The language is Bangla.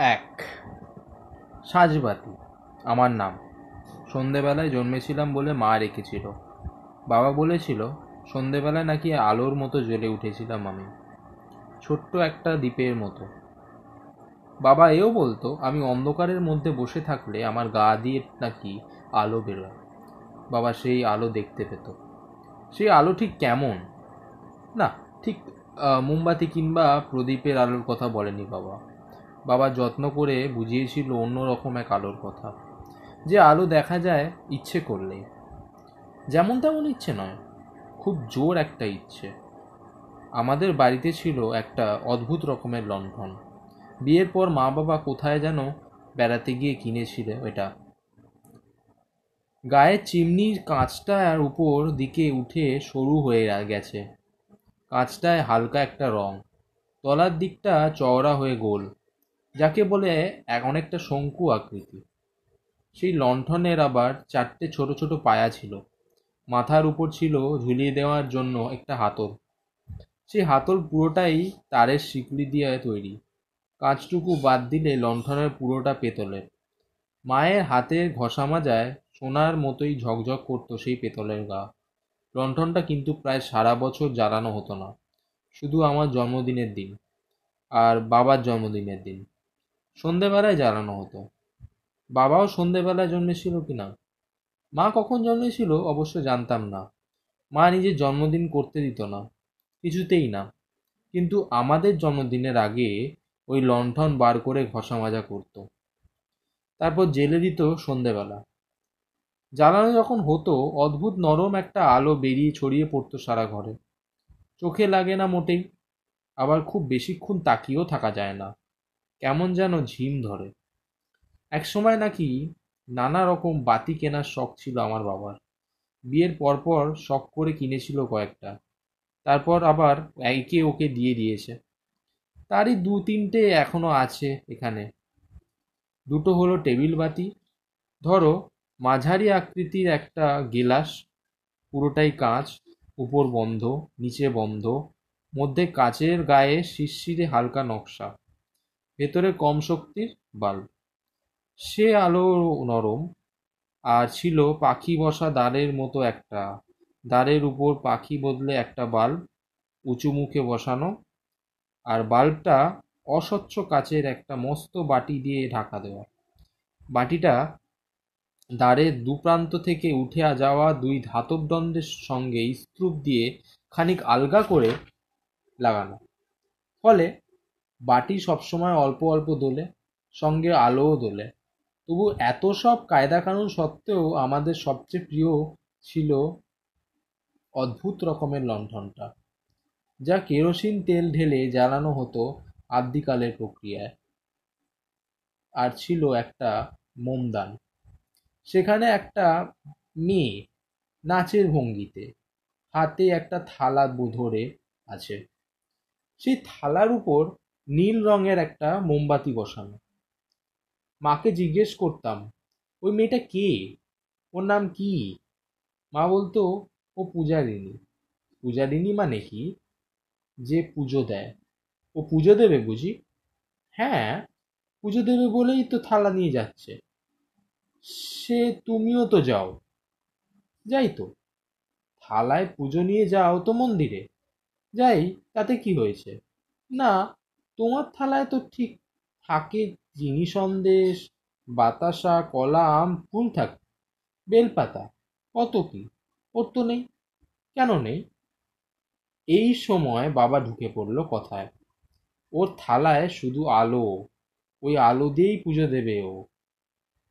এক। সাজবাতি, আমার নাম। সন্ধেবেলায় জন্মেছিলাম বলে মা রেখেছিল। বাবা বলেছিল, সন্ধেবেলায় নাকি আলোর মতো জ্বলে উঠেছিলাম আমি। ছোট্ট একটা দ্বীপের মতো। বাবা এও বলতো, আমি অন্ধকারের মধ্যে বসে থাকলে আমার গা দিয়ে নাকি আলো বেরোয়। বাবা সেই আলো দেখতে পেত। সেই আলো ঠিক কেমন? না, ঠিক মোমবাতি কিংবা প্রদীপের আলোর কথা বলেনি বাবা। বাবা যত্ন করে বুঝিয়েছিল অন্য রকম এক আলোর কথা, যে আলো দেখা যায় ইচ্ছে করলেই। যেমন তেমন ইচ্ছে নয়, খুব জোর একটা ইচ্ছে। আমাদের বাড়িতে ছিল একটা অদ্ভুত রকমের লণ্ঠন। বিয়ের পর মা বাবা কোথায় যেন বেড়াতে গিয়ে কিনেছিল এটা। গায়ের চিমনির কাঁচটার উপর দিকে উঠে সরু হয়ে গেছে। কাঁচটায় হালকা একটা রং। তলার দিকটা চওড়া হয়ে গোল। যাকে বলে এক অনেকটা শঙ্কু আকৃতি। সেই লণ্ঠনের আবার চারটে ছোট ছোট পায়া ছিল। মাথার উপর ছিল ঝুলিয়ে দেওয়ার জন্য একটা হাতল। সেই হাতল পুরোটাই তারের শিকলি দিয়ে তৈরি। কাঁচটুকু বাদ দিলে লণ্ঠনের পুরোটা পেতলের। মায়ের হাতের ঘষা মাজায় সোনার মতোই ঝকঝক করতো সেই পেতলের গা। লণ্ঠনটা কিন্তু প্রায় সারা বছর জ্বালানো হতো না। শুধু আমার জন্মদিনের দিন। আর বাবার জন্মদিনের দিন। সন্ধেবেলায় জ্বালানো হতো। বাবাও সন্ধেবেলায় জন্মেছিল কি না মা কখন জন্মেছিল অবশ্য জানতাম না। মা নিজের জন্মদিন করতে দিত না, কিছুতেই না। কিন্তু আমাদের জন্মদিনের আগে ওই লণ্ঠন বার করে ঘষা মাজা করতো। তারপর জেলে দিত সন্ধেবেলা। জ্বালানো যখন হতো, অদ্ভুত নরম একটা আলো বেরিয়ে ছড়িয়ে পড়তো সারা ঘরে। চোখে লাগে না মোটেই, আবার খুব বেশিক্ষণ তাকিয়েও থাকা যায় না। কেমন যেন ঝিম ধরে। এক সময় নাকি নানা রকম বাতি কেনার শখ ছিল আমার বাবার। বিয়ের পরপর শখ করে কিনেছিল কয়েকটা। তারপর আবার একে ওকে দিয়ে দিয়েছে। তারই দু তিনটে এখনও আছে এখানে। দুটো হলো টেবিল বাতি। ধরো, মাঝারি আকৃতির একটা গেলাস, পুরোটাই কাঁচ, উপর বন্ধ, নিচে বন্ধ, মধ্যে কাচের গায়ে শিরশিরে হালকা নকশা। ভেতরে কম শক্তির বাল্ব। সে আলো নরম, আর ছিল পাখি বসা দ্বারের মতো একটা। দ্বারের উপর পাখি বদলে একটা বাল্ব উঁচু মুখে বসানো, আর বাল্বটা অস্বচ্ছ কাচের একটা মস্ত বাটি দিয়ে ঢাকা দেওয়া। বাটিটা দ্বারের দুপ্রান্ত থেকে উঠে যাওয়া দুই ধাতব দণ্ডের সঙ্গে স্ক্রুপ দিয়ে খানিক আলগা করে লাগানো। ফলে বাটি সবসময় অল্প অল্প দোলে, সঙ্গে আলোও দোলে। তবু এত সব কায়দা কানুন সত্ত্বেও আমাদের সবচেয়ে প্রিয় ছিল অদ্ভুত রকমের লণ্ঠনটা, যা কেরোসিন তেল ঢেলে জ্বালানো হতো আদ্যিকালের প্রক্রিয়ায়, আর ছিল একটা মোমদান। সেখানে একটা মেয়ে নাচের ভঙ্গিতে, হাতে একটা থালা ধরে আছে। সেই থালার উপর নীল রঙের একটা মোমবাতি বসানো। মাকে জিজ্ঞেস করতাম, ওই মেয়েটা কে? ওর নাম কি? মা বলতো, ও পূজারিনী পূজারিনী মানে কি? যে পুজো দেয়। ও পুজো দেবে বুঝি? হ্যাঁ পুজো দেবে বলেই তো থালা নিয়ে যাচ্ছে। সে তুমিও তো যাও। যাই তো। থালায় পুজো নিয়ে যাও তো মন্দিরে? যাই, তাতে কি হয়েছে? না তোমার থালায় তো ঠিক থাকে চিনি সন্দেশ, বাতাসা, কলা, আম, ফুল থাকে। বেলপাতা, কত কি? ওর তো নেই। কেন নেই? এই সময় বাবা ঢুকে পড়ল কথায়। ওর থালায় শুধু আলো। ওই আলো দিয়েই পুজো দেবে ও।